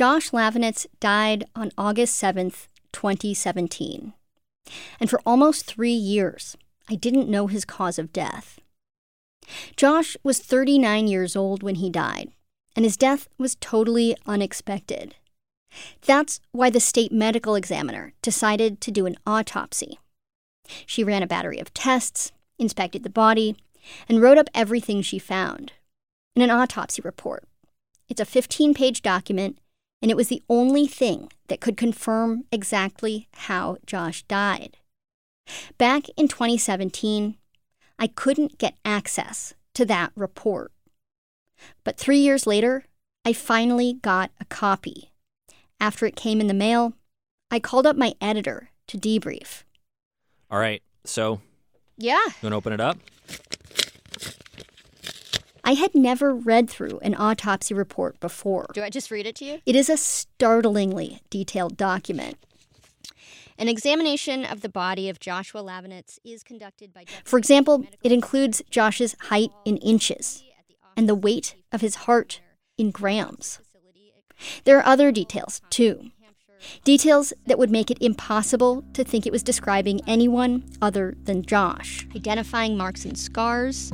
Josh Lavinitz died on August 7th, 2017. And for almost three years, I didn't know his cause of death. Josh was 39 years old when he died, and his death was totally unexpected. That's why the state medical examiner decided to do an autopsy. She ran a battery of tests, inspected the body, and wrote up everything she found in an autopsy report. It's a 15 page document and it was the only thing that could confirm exactly how Josh died. Back in 2017, I couldn't get access to that report. But three years later, I finally got a copy. After it came in the mail, I called up my editor to debrief. All right, so. Yeah. You want to open it up? I had never read through an autopsy report before. Do I just read it to you? It is a startlingly detailed document. An examination of the body of Joshua Lavinitz is conducted by. For example, it includes Josh's height in inches and the weight of his heart in grams. There are other details, too. Details that would make it impossible to think it was describing anyone other than Josh. Identifying marks and scars,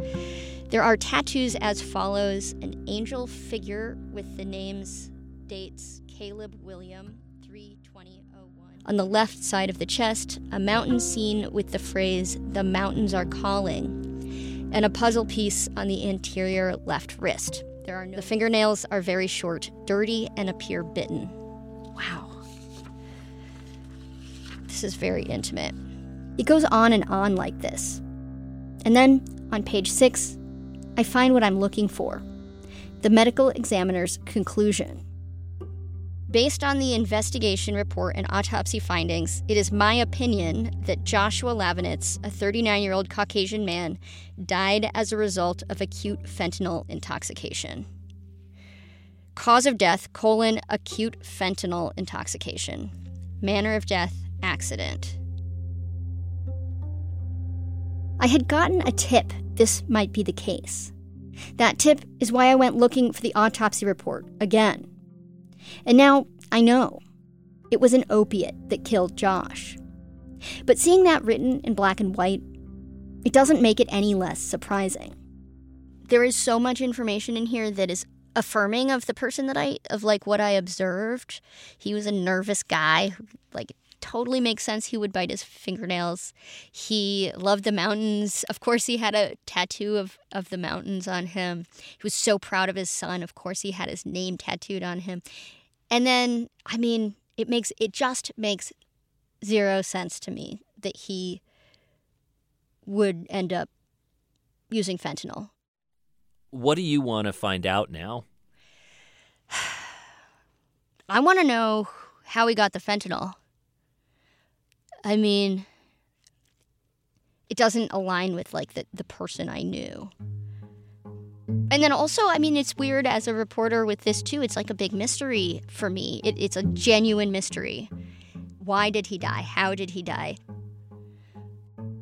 there are tattoos as follows an angel figure with the names, dates Caleb William 32001. On the left side of the chest, a mountain scene with the phrase, The mountains are calling, and a puzzle piece on the anterior left wrist. There are no- the fingernails are very short, dirty, and appear bitten. Wow. This is very intimate. It goes on and on like this. And then, on page six, I find what I'm looking for the medical examiner's conclusion. Based on the investigation report and autopsy findings, it is my opinion that Joshua Lavinitz, a 39 year old Caucasian man, died as a result of acute fentanyl intoxication. Cause of death, colon, acute fentanyl intoxication. Manner of death, accident. I had gotten a tip this might be the case. That tip is why I went looking for the autopsy report again. And now I know it was an opiate that killed Josh. But seeing that written in black and white, it doesn't make it any less surprising. There is so much information in here that is affirming of the person that I of like what I observed. He was a nervous guy like totally makes sense he would bite his fingernails. He loved the mountains. Of course, he had a tattoo of, of the mountains on him. He was so proud of his son. Of course, he had his name tattooed on him. And then, I mean, it makes it just makes zero sense to me that he would end up using fentanyl. What do you want to find out now? I want to know how he got the fentanyl. I mean, it doesn't align with like the, the person I knew. And then also, I mean, it's weird as a reporter with this too. It's like a big mystery for me. It, it's a genuine mystery. Why did he die? How did he die?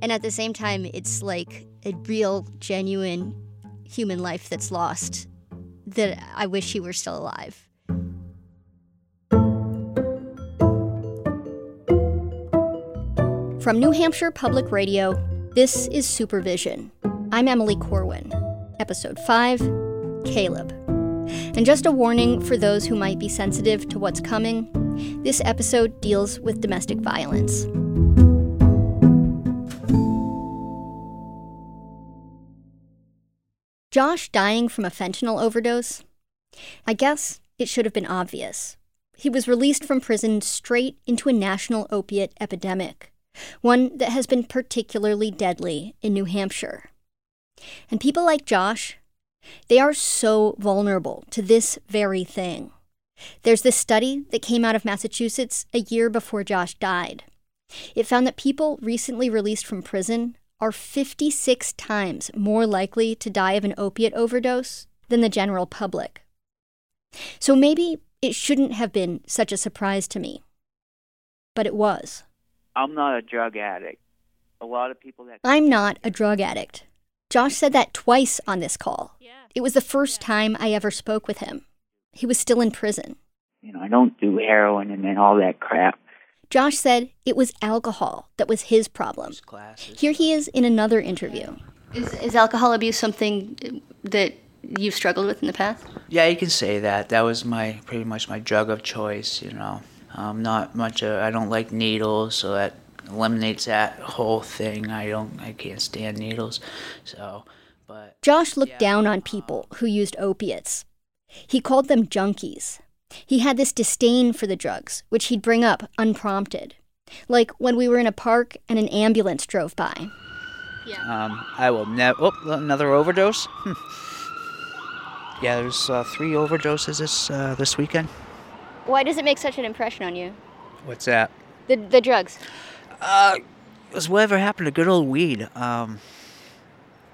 And at the same time, it's like a real, genuine human life that's lost that I wish he were still alive. From New Hampshire Public Radio, this is Supervision. I'm Emily Corwin. Episode 5 Caleb. And just a warning for those who might be sensitive to what's coming this episode deals with domestic violence. Josh dying from a fentanyl overdose? I guess it should have been obvious. He was released from prison straight into a national opiate epidemic, one that has been particularly deadly in New Hampshire. And people like Josh, they are so vulnerable to this very thing. There's this study that came out of Massachusetts a year before Josh died. It found that people recently released from prison are 56 times more likely to die of an opiate overdose than the general public. So maybe it shouldn't have been such a surprise to me. But it was. I'm not a drug addict. A lot of people that. I'm not a drug addict. Josh said that twice on this call. Yeah. It was the first time I ever spoke with him. He was still in prison. You know, I don't do heroin and then all that crap. Josh said it was alcohol that was his problem. Here he is in another interview. Is, is alcohol abuse something that you've struggled with in the past? Yeah, you can say that. That was my pretty much my drug of choice. You know, um, not much. Of, I don't like needles, so that eliminates that whole thing. I don't. I can't stand needles. So, but Josh looked down on people who used opiates. He called them junkies. He had this disdain for the drugs, which he'd bring up unprompted. Like when we were in a park and an ambulance drove by. Yeah. Um, I will never. Oh, another overdose. Hmm. Yeah, there's uh, three overdoses this uh, this weekend. Why does it make such an impression on you? What's that? The the drugs. Uh, it was whatever happened to good old weed. Um,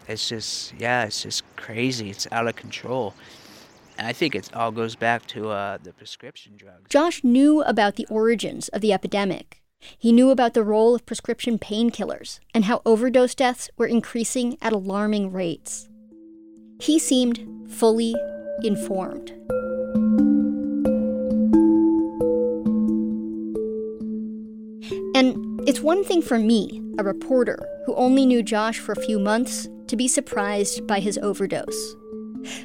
it's just yeah, it's just crazy. It's out of control. And I think it all goes back to uh, the prescription drugs. Josh knew about the origins of the epidemic. He knew about the role of prescription painkillers and how overdose deaths were increasing at alarming rates. He seemed fully informed. It's one thing for me, a reporter who only knew Josh for a few months, to be surprised by his overdose.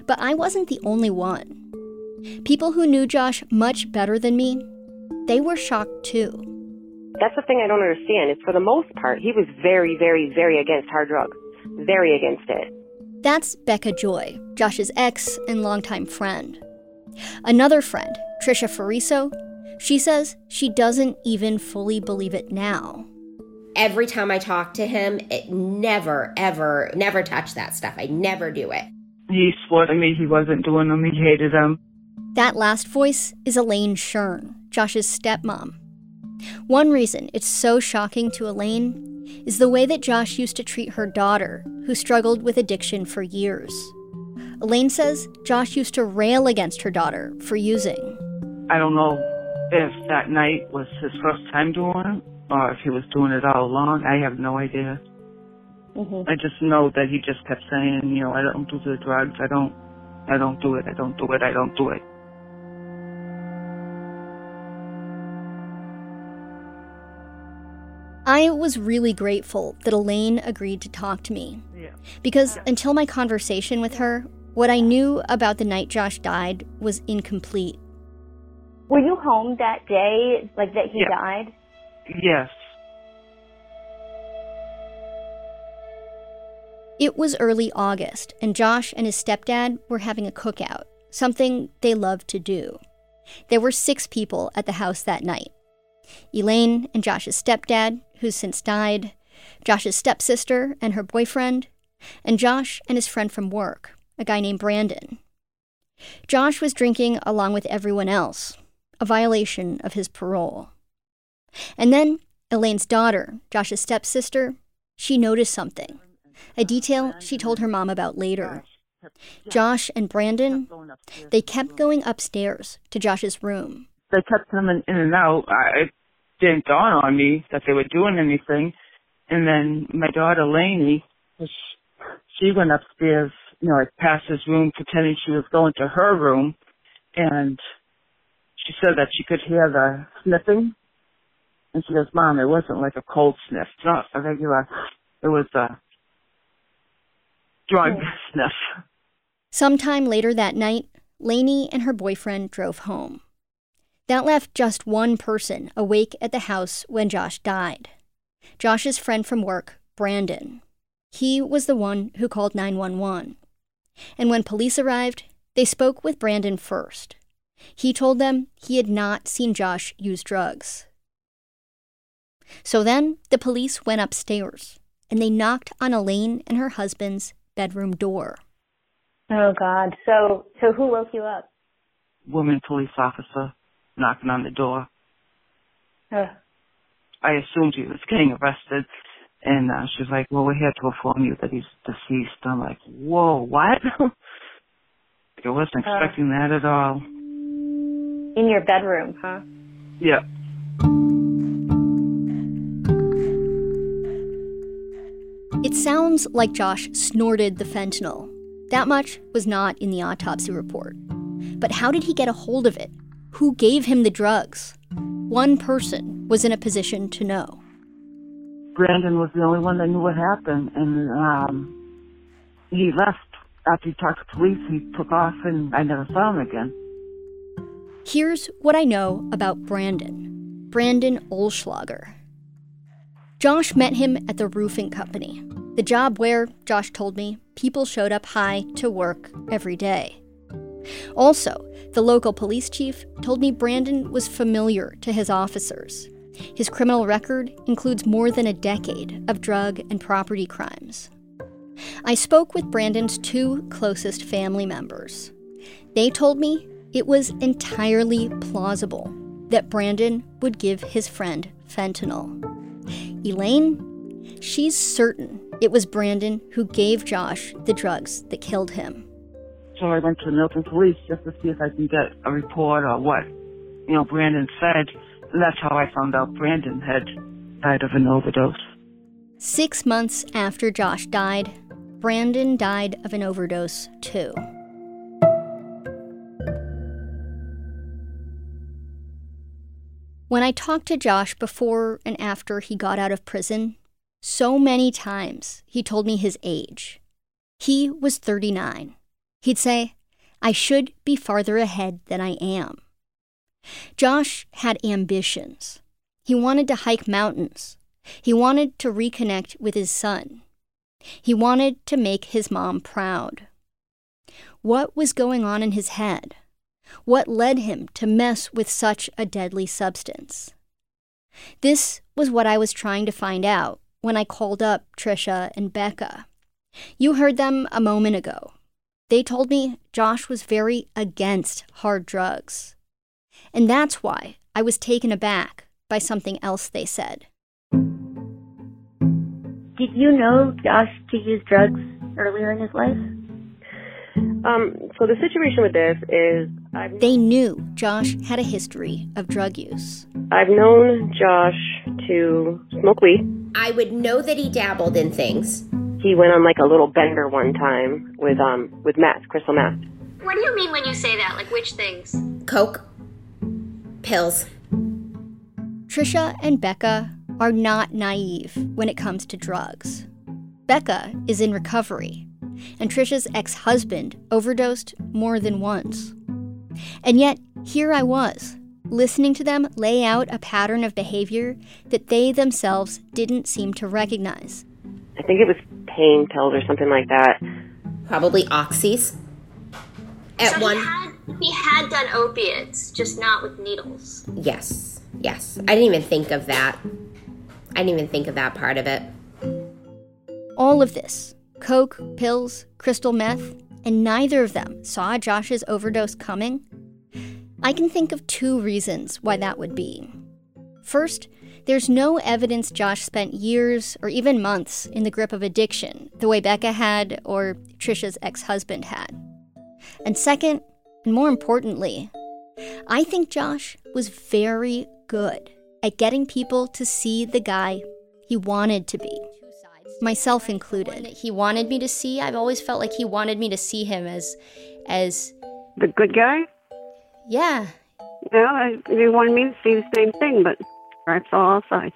But I wasn't the only one. People who knew Josh much better than me, they were shocked too. That's the thing I don't understand. Is for the most part, he was very, very, very against hard drugs. Very against it. That's Becca Joy, Josh's ex and longtime friend. Another friend, Trisha Fariso, she says she doesn't even fully believe it now. Every time I talk to him, it never, ever, never touch that stuff. I never do it. He swore to me he wasn't doing them, he hated them. That last voice is Elaine Shern, Josh's stepmom. One reason it's so shocking to Elaine is the way that Josh used to treat her daughter, who struggled with addiction for years. Elaine says Josh used to rail against her daughter for using. I don't know if that night was his first time doing it or if he was doing it all along. I have no idea. Mm-hmm. I just know that he just kept saying, you know, I don't do the drugs. I don't, I don't do it. I don't do it. I don't do it. I was really grateful that Elaine agreed to talk to me. Yeah. Because until my conversation with her, what I knew about the night Josh died was incomplete. Were you home that day, like that he yeah. died? Yes. It was early August, and Josh and his stepdad were having a cookout, something they loved to do. There were six people at the house that night Elaine and Josh's stepdad, who's since died, Josh's stepsister and her boyfriend, and Josh and his friend from work, a guy named Brandon. Josh was drinking along with everyone else, a violation of his parole. And then Elaine's daughter, Josh's stepsister, she noticed something a detail she told her mom about later. Josh and Brandon, they kept going upstairs to Josh's room. They kept coming in and out. I, it didn't dawn on me that they were doing anything. And then my daughter Lainey, she went upstairs, you know, like past his room, pretending she was going to her room, and she said that she could hear the sniffing. And she goes, "Mom, it wasn't like a cold sniff. It's not a regular. It was a drug sniff. Sometime later that night, Lainey and her boyfriend drove home. That left just one person awake at the house when Josh died Josh's friend from work, Brandon. He was the one who called 911. And when police arrived, they spoke with Brandon first. He told them he had not seen Josh use drugs. So then the police went upstairs and they knocked on Elaine and her husband's bedroom door. Oh God. So so who woke you up? Woman police officer knocking on the door. Ugh. I assumed he was getting arrested. And uh, she's like, well, we're here to inform you that he's deceased. I'm like, whoa, what? I wasn't Uh. expecting that at all. In your bedroom, huh? Yeah. It sounds like Josh snorted the fentanyl. That much was not in the autopsy report. But how did he get a hold of it? Who gave him the drugs? One person was in a position to know. Brandon was the only one that knew what happened, and um, he left after he talked to police. He took off, and I never saw him again. Here's what I know about Brandon Brandon Olschlager. Josh met him at the roofing company, the job where, Josh told me, people showed up high to work every day. Also, the local police chief told me Brandon was familiar to his officers. His criminal record includes more than a decade of drug and property crimes. I spoke with Brandon's two closest family members. They told me it was entirely plausible that Brandon would give his friend fentanyl. Elaine, she's certain it was Brandon who gave Josh the drugs that killed him. So I went to the Milton Police just to see if I can get a report or what, you know, Brandon said. And that's how I found out Brandon had died of an overdose. Six months after Josh died, Brandon died of an overdose too. When I talked to Josh before and after he got out of prison, so many times he told me his age. He was 39. He'd say, I should be farther ahead than I am. Josh had ambitions. He wanted to hike mountains. He wanted to reconnect with his son. He wanted to make his mom proud. What was going on in his head? What led him to mess with such a deadly substance? This was what I was trying to find out when I called up Trisha and Becca. You heard them a moment ago. They told me Josh was very against hard drugs. And that's why I was taken aback by something else they said. Did you know Josh to use drugs earlier in his life? Um, so the situation with this is I've They knew Josh had a history of drug use. I've known Josh to smoke weed. I would know that he dabbled in things. He went on like a little bender one time with um with meth, crystal meth. What do you mean when you say that? Like which things? Coke, pills. Trisha and Becca are not naive when it comes to drugs. Becca is in recovery, and Trisha's ex husband overdosed more than once. And yet, here I was, listening to them lay out a pattern of behavior that they themselves didn't seem to recognize. I think it was pain pills or something like that. Probably oxys. At so one he had he had done opiates, just not with needles. Yes. Yes. I didn't even think of that. I didn't even think of that part of it. All of this coke, pills, crystal meth, and neither of them saw Josh's overdose coming. I can think of two reasons why that would be. First, there's no evidence Josh spent years or even months in the grip of addiction, the way Becca had or Trisha's ex husband had. And second, and more importantly, I think Josh was very good at getting people to see the guy he wanted to be, myself included. He wanted me to see. I've always felt like he wanted me to see him as, as The good guy? yeah, Yeah, he wanted me to see the same thing, but I saw all sides.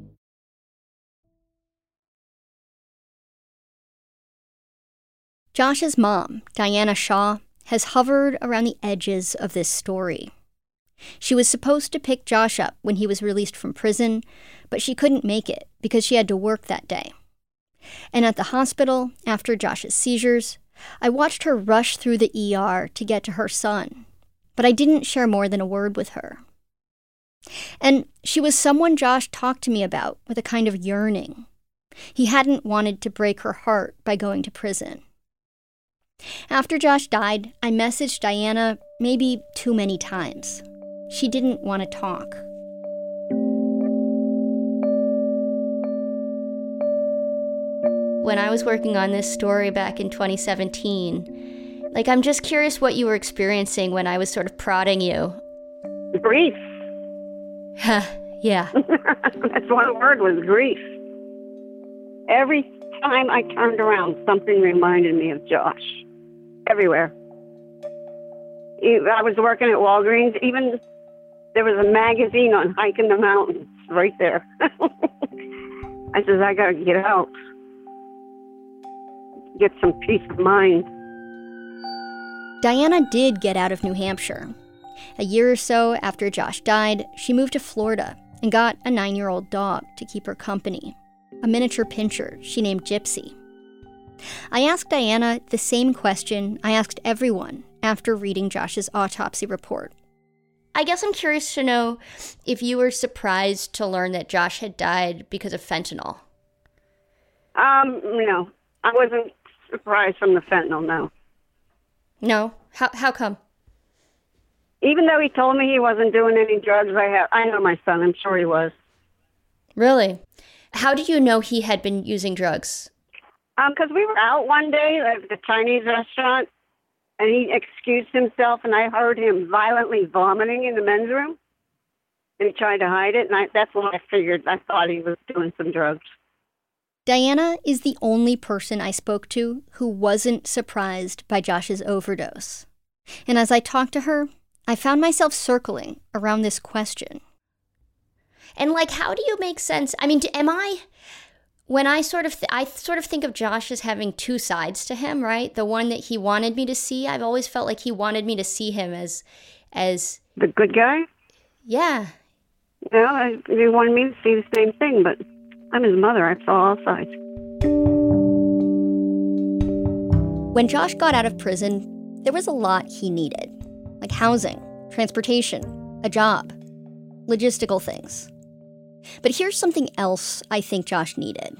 Josh's mom, Diana Shaw, has hovered around the edges of this story. She was supposed to pick Josh up when he was released from prison, but she couldn't make it because she had to work that day. And at the hospital, after Josh's seizures, I watched her rush through the ER to get to her son, but I didn't share more than a word with her. And she was someone Josh talked to me about with a kind of yearning. He hadn't wanted to break her heart by going to prison. After Josh died, I messaged Diana maybe too many times. She didn't want to talk. When I was working on this story back in 2017, like I'm just curious what you were experiencing when I was sort of prodding you. Grief. yeah. That's one word was grief. Every time I turned around, something reminded me of Josh everywhere. I was working at Walgreens. Even there was a magazine on hiking the mountains right there. I says, I gotta get out, get some peace of mind. Diana did get out of New Hampshire. A year or so after Josh died, she moved to Florida and got a nine year old dog to keep her company, a miniature pinscher she named Gypsy. I asked Diana the same question I asked everyone after reading Josh's autopsy report. I guess I'm curious to know if you were surprised to learn that Josh had died because of fentanyl. Um, no. I wasn't surprised from the fentanyl, no. No? How how come? Even though he told me he wasn't doing any drugs, I have I know my son, I'm sure he was. Really? How did you know he had been using drugs? Um, because we were out one day at the Chinese restaurant, and he excused himself, and I heard him violently vomiting in the men's room, and he tried to hide it, and I, that's when I figured I thought he was doing some drugs. Diana is the only person I spoke to who wasn't surprised by Josh's overdose. And as I talked to her, I found myself circling around this question. And like, how do you make sense? I mean, am I when I sort of th- I sort of think of Josh as having two sides to him, right? The one that he wanted me to see, I've always felt like he wanted me to see him as as the good guy. Yeah. Well, he wanted me to see the same thing, but I'm his mother. I saw all sides. When Josh got out of prison, there was a lot he needed, like housing, transportation, a job, logistical things. But here's something else I think Josh needed.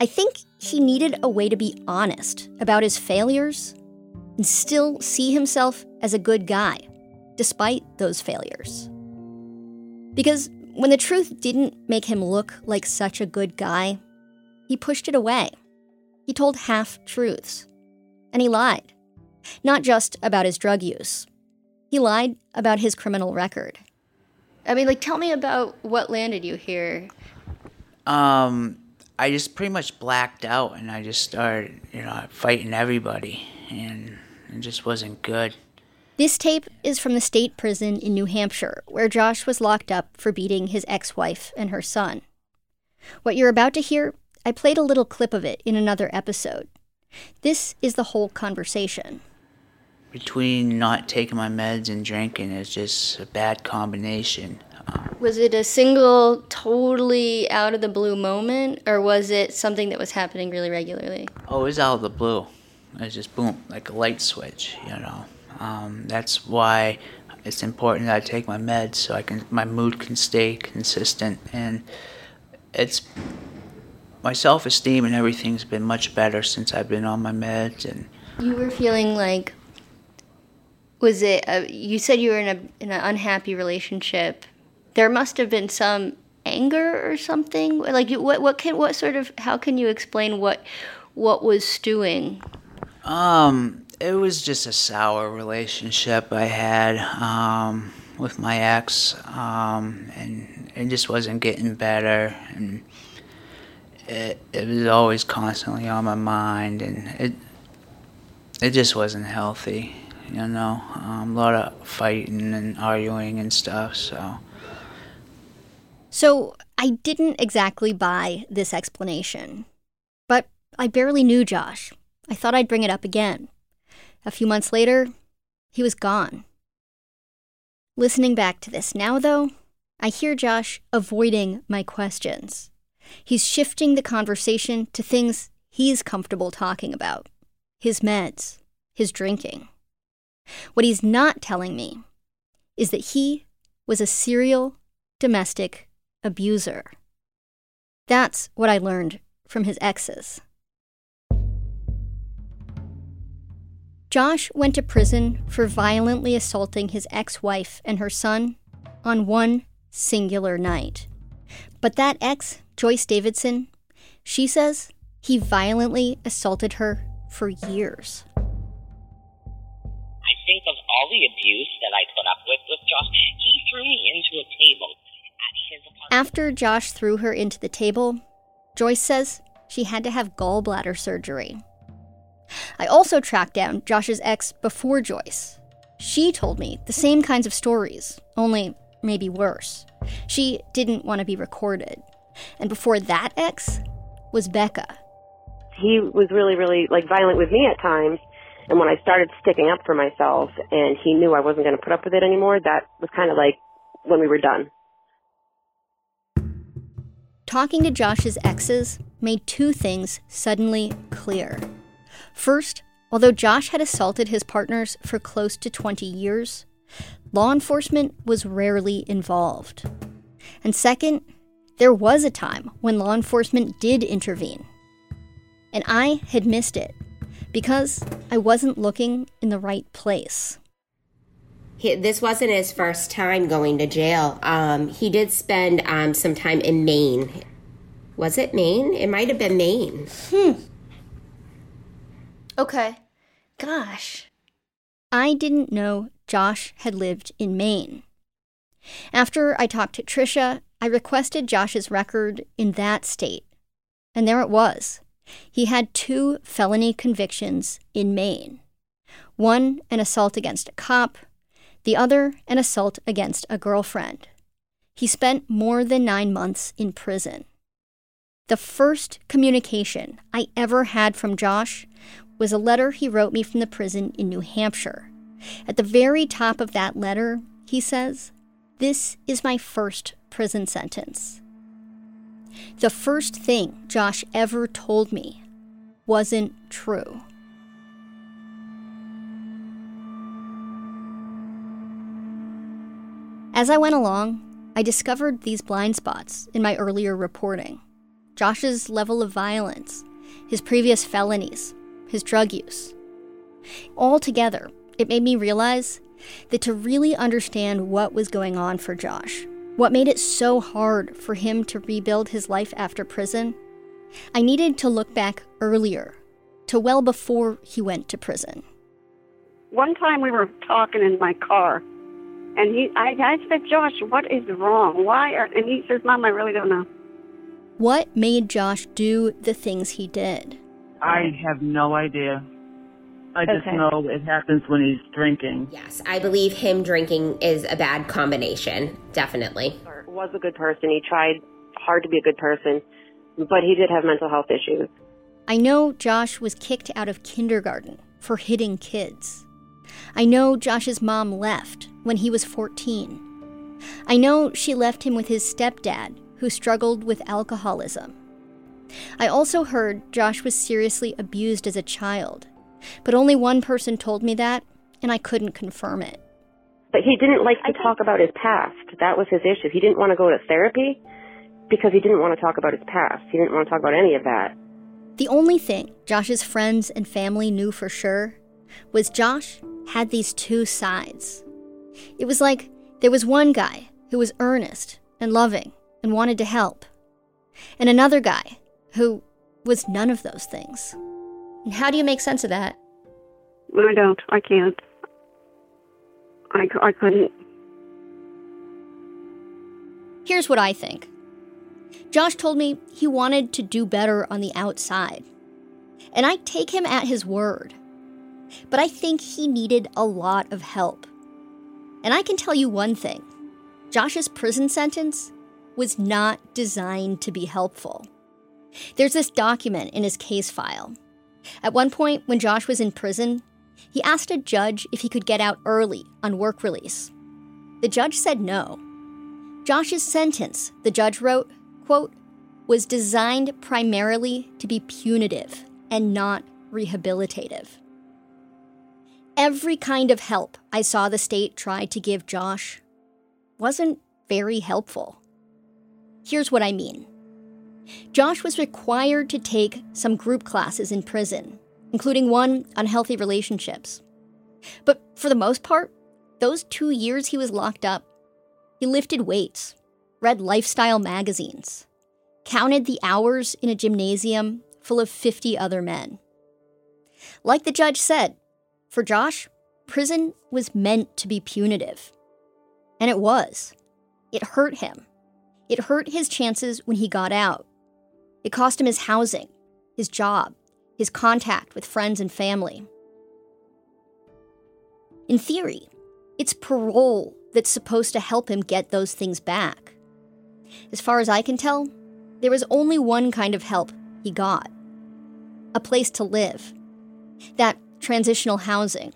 I think he needed a way to be honest about his failures and still see himself as a good guy, despite those failures. Because when the truth didn't make him look like such a good guy, he pushed it away. He told half truths. And he lied. Not just about his drug use, he lied about his criminal record. I mean, like, tell me about what landed you here. Um, I just pretty much blacked out and I just started, you know, fighting everybody, and it just wasn't good. This tape is from the state prison in New Hampshire, where Josh was locked up for beating his ex wife and her son. What you're about to hear, I played a little clip of it in another episode. This is the whole conversation. Between not taking my meds and drinking is just a bad combination. Was it a single, totally out of the blue moment, or was it something that was happening really regularly? Oh, it was out of the blue. It was just boom, like a light switch, you know. Um, that's why it's important that I take my meds so I can my mood can stay consistent and it's my self-esteem and everything's been much better since I've been on my meds and You were feeling like. Was it? A, you said you were in a in an unhappy relationship. There must have been some anger or something. Like, what? What can? What sort of? How can you explain what? What was stewing? Um, it was just a sour relationship I had um, with my ex, um, and it just wasn't getting better, and it it was always constantly on my mind, and it it just wasn't healthy, you know. Um, a lot of fighting and arguing and stuff, so. So I didn't exactly buy this explanation. But I barely knew Josh. I thought I'd bring it up again. A few months later, he was gone. Listening back to this now, though, I hear Josh avoiding my questions. He's shifting the conversation to things he's comfortable talking about his meds, his drinking. What he's not telling me is that he was a serial domestic abuser. That's what I learned from his exes. Josh went to prison for violently assaulting his ex wife and her son on one singular night. But that ex, Joyce Davidson, she says he violently assaulted her for years. The abuse that I put up with with Josh. He threw me into a table at his apartment. After Josh threw her into the table, Joyce says she had to have gallbladder surgery. I also tracked down Josh's ex before Joyce. She told me the same kinds of stories, only maybe worse. She didn't want to be recorded. And before that ex was Becca. He was really, really like violent with me at times. And when I started sticking up for myself and he knew I wasn't going to put up with it anymore, that was kind of like when we were done. Talking to Josh's exes made two things suddenly clear. First, although Josh had assaulted his partners for close to 20 years, law enforcement was rarely involved. And second, there was a time when law enforcement did intervene. And I had missed it because I wasn't looking in the right place. He, this wasn't his first time going to jail. Um, he did spend um, some time in Maine. Was it Maine? It might have been Maine. Hmm. Okay. Gosh. I didn't know Josh had lived in Maine. After I talked to Trisha, I requested Josh's record in that state. And there it was. He had two felony convictions in Maine one, an assault against a cop, the other, an assault against a girlfriend. He spent more than nine months in prison. The first communication I ever had from Josh was a letter he wrote me from the prison in New Hampshire. At the very top of that letter, he says, This is my first prison sentence. The first thing Josh ever told me wasn't true. As I went along, I discovered these blind spots in my earlier reporting Josh's level of violence, his previous felonies, his drug use. Altogether, it made me realize that to really understand what was going on for Josh, what made it so hard for him to rebuild his life after prison, I needed to look back earlier, to well before he went to prison. One time we were talking in my car, And he, I, I said, Josh, what is wrong? Why? Are, and he says, Mom, I really don't know. What made Josh do the things he did? I have no idea. I just Okay. know it happens when he's drinking. Yes, I believe him drinking is a bad combination. Definitely. Was a good person. He tried hard to be a good person, but he did have mental health issues. I know Josh was kicked out of kindergarten for hitting kids. I know Josh's mom left when he was 14. I know she left him with his stepdad, who struggled with alcoholism. I also heard Josh was seriously abused as a child, but only one person told me that, and I couldn't confirm it. But he didn't like to talk about his past. That was his issue. He didn't want to go to therapy because he didn't want to talk about his past. He didn't want to talk about any of that. The only thing Josh's friends and family knew for sure was Josh had these two sides. It was like there was one guy who was earnest and loving and wanted to help, and another guy who was none of those things. And how do you make sense of that? I don't. I can't. I, I couldn't. Here's what I think Josh told me he wanted to do better on the outside. And I take him at his word. But I think he needed a lot of help. And I can tell you one thing Josh's prison sentence was not designed to be helpful. There's this document in his case file. At one point, when Josh was in prison, he asked a judge if he could get out early on work release. The judge said no. Josh's sentence, the judge wrote, quote, was designed primarily to be punitive and not rehabilitative. Every kind of help I saw the state try to give Josh wasn't very helpful. Here's what I mean Josh was required to take some group classes in prison, including one on healthy relationships. But for the most part, those two years he was locked up, he lifted weights, read lifestyle magazines, counted the hours in a gymnasium full of 50 other men. Like the judge said, for Josh, prison was meant to be punitive. And it was. It hurt him. It hurt his chances when he got out. It cost him his housing, his job, his contact with friends and family. In theory, it's parole that's supposed to help him get those things back. As far as I can tell, there was only one kind of help he got a place to live, that transitional housing.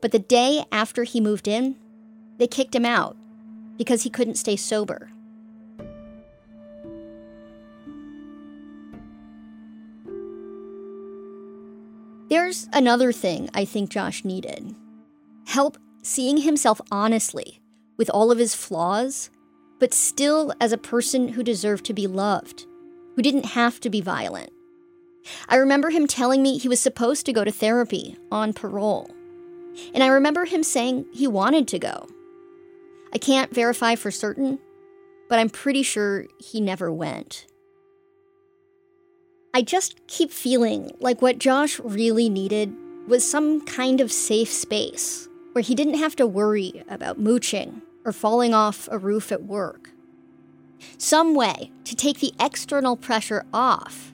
But the day after he moved in, they kicked him out because he couldn't stay sober. There's another thing I think Josh needed help seeing himself honestly with all of his flaws, but still as a person who deserved to be loved, who didn't have to be violent. I remember him telling me he was supposed to go to therapy on parole. And I remember him saying he wanted to go. I can't verify for certain, but I'm pretty sure he never went. I just keep feeling like what Josh really needed was some kind of safe space where he didn't have to worry about mooching or falling off a roof at work. Some way to take the external pressure off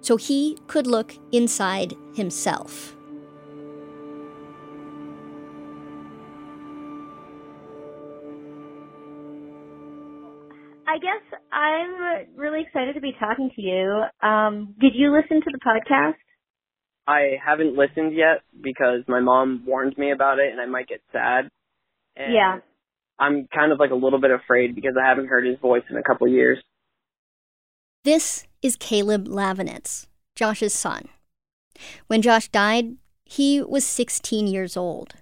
so he could look inside himself. I guess I'm really excited to be talking to you. Um, did you listen to the podcast? I haven't listened yet because my mom warned me about it and I might get sad. And Yeah. I'm kind of like a little bit afraid because I haven't heard his voice in a couple years. This is Caleb Lavinitz, Josh's son. When Josh died, he was 16 years old.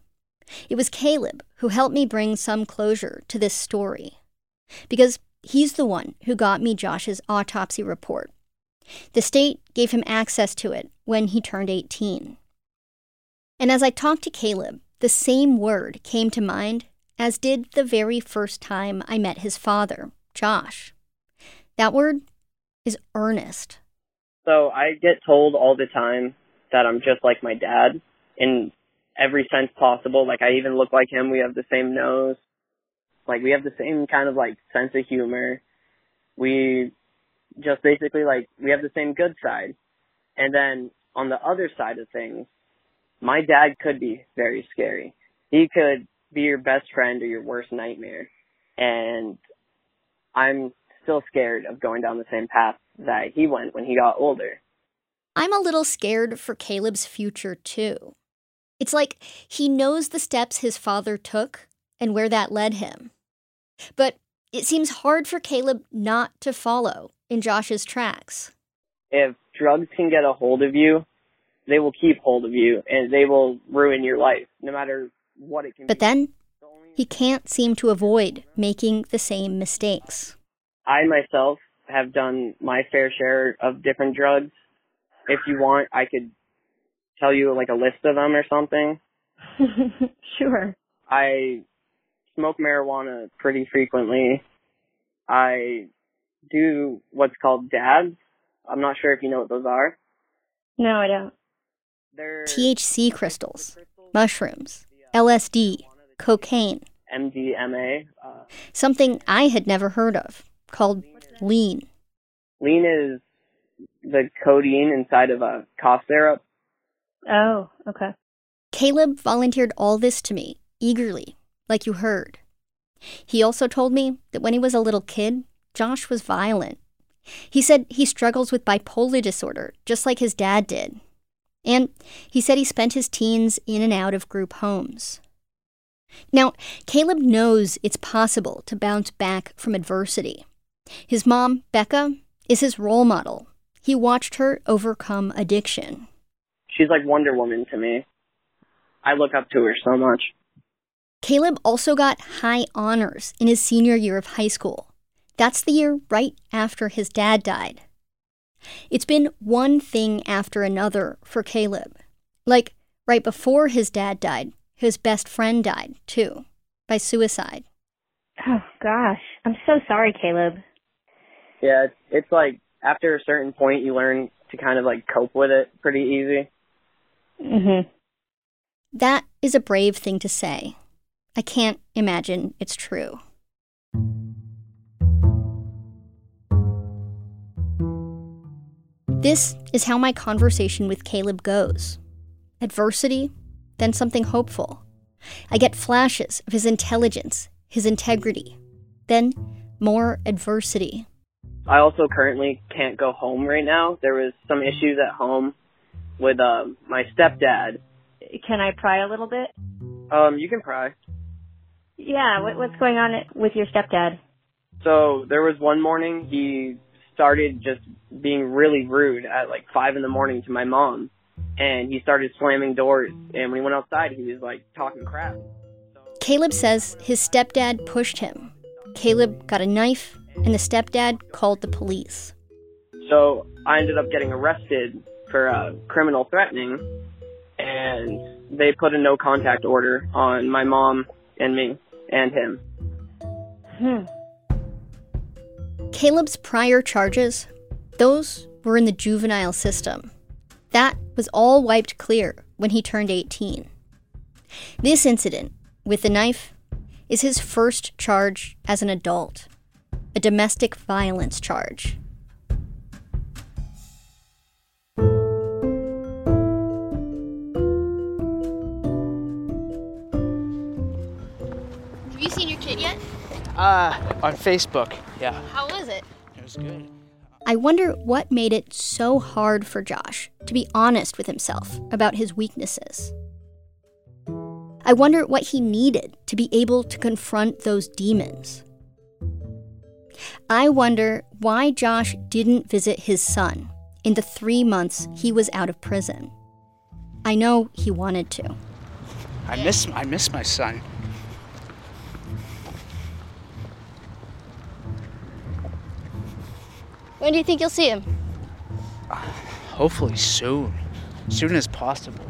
It was Caleb who helped me bring some closure to this story. Because he's the one who got me Josh's autopsy report. The state gave him access to it when he turned 18. And as I talked to Caleb, the same word came to mind as did the very first time I met his father, Josh. That word is earnest. So I get told all the time that I'm just like my dad. in every sense possible. Like I even look like him. We have the same nose. Like we have the same kind of like sense of humor. We just basically like we have the same good side. And then on the other side of things, my dad could be very scary. He could be your best friend or your worst nightmare. And I'm still scared of going down the same path that he went when he got older. I'm a little scared for Caleb's future, too. It's like he knows the steps his father took and where that led him. But it seems hard for Caleb not to follow in Josh's tracks. If drugs can get a hold of you, they will keep hold of you and they will ruin your life, no matter what it can But be. then he can't seem to avoid making the same mistakes. I myself have done my fair share of different drugs. If you want, I could tell you like a list of them or something. sure. I smoke marijuana pretty frequently. I do what's called dabs. I'm not sure if you know what those are. No, I don't. They're THC crystals, mushrooms, LSD, cocaine, MDMA. Uh, something I had never heard of, called lean. lean is the codeine inside of a cough syrup. Oh, okay. Caleb volunteered all this to me, eagerly, like you heard. He also told me that when he was a little kid, Josh was violent. He said he struggles with bipolar disorder, just like his dad did. And he said he spent his teens in and out of group homes. Now, Caleb knows it's possible to bounce back from adversity. His mom, Becca, is his role model. He watched her overcome addiction. She's like Wonder Woman to me. I look up to her so much. Caleb also got high honors in his senior year of high school. That's the year right after his dad died. It's been one thing after another for Caleb. Like, right before his dad died, his best friend died, too, by suicide. Oh gosh, I'm so sorry, Caleb. Yeah, it's, it's like after a certain point, you learn to kind of like cope with it pretty easy. Mm-hmm. That is a brave thing to say. I can't imagine it's true. This is how my conversation with Caleb goes adversity, then something hopeful. I get flashes of his intelligence, his integrity, then more adversity. I also currently can't go home right now. There was some issues at home with uh, my stepdad. Can I pry a little bit? Um, you can pry. Yeah, what, what's going on with your stepdad? So there was one morning he started just being really rude at like five in the morning to my mom, and he started slamming doors. And when he went outside, he was like talking crap. Caleb says his stepdad pushed him. Caleb got a knife, and the stepdad called the police. So I ended up getting arrested for uh, criminal threatening, and they put a no contact order on my mom and me and him. Hmm. Caleb's prior charges, those were in the juvenile system. That was all wiped clear when he turned 18. This incident with the knife is his first charge as an adult a domestic violence charge. Uh, on Facebook, yeah. How was it? It was good. I wonder what made it so hard for Josh to be honest with himself about his weaknesses. I wonder what he needed to be able to confront those demons. I wonder why Josh didn't visit his son in the three months he was out of prison. I know he wanted to. I miss I miss my son. When do you think you'll see him? Hopefully soon, soon as possible.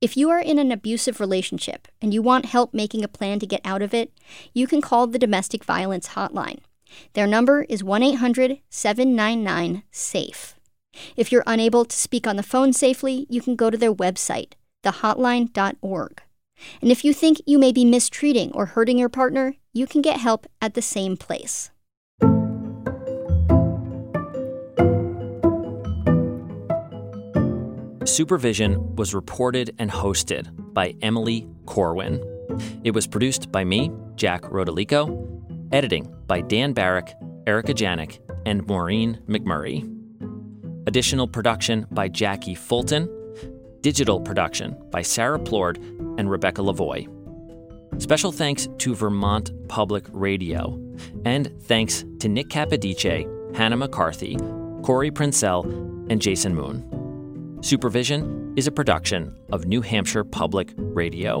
If you are in an abusive relationship and you want help making a plan to get out of it, you can call the domestic violence hotline. Their number is 1 800 799 SAFE. If you're unable to speak on the phone safely, you can go to their website, thehotline.org. And if you think you may be mistreating or hurting your partner, you can get help at the same place. Supervision was reported and hosted by Emily Corwin. It was produced by me, Jack Rodolico, editing by Dan Barrick, Erica Janik, and Maureen McMurray. Additional production by Jackie Fulton. Digital production by Sarah Plourde and Rebecca Lavoie. Special thanks to Vermont Public Radio. And thanks to Nick Capodice, Hannah McCarthy, Corey Princell, and Jason Moon. Supervision is a production of New Hampshire Public Radio.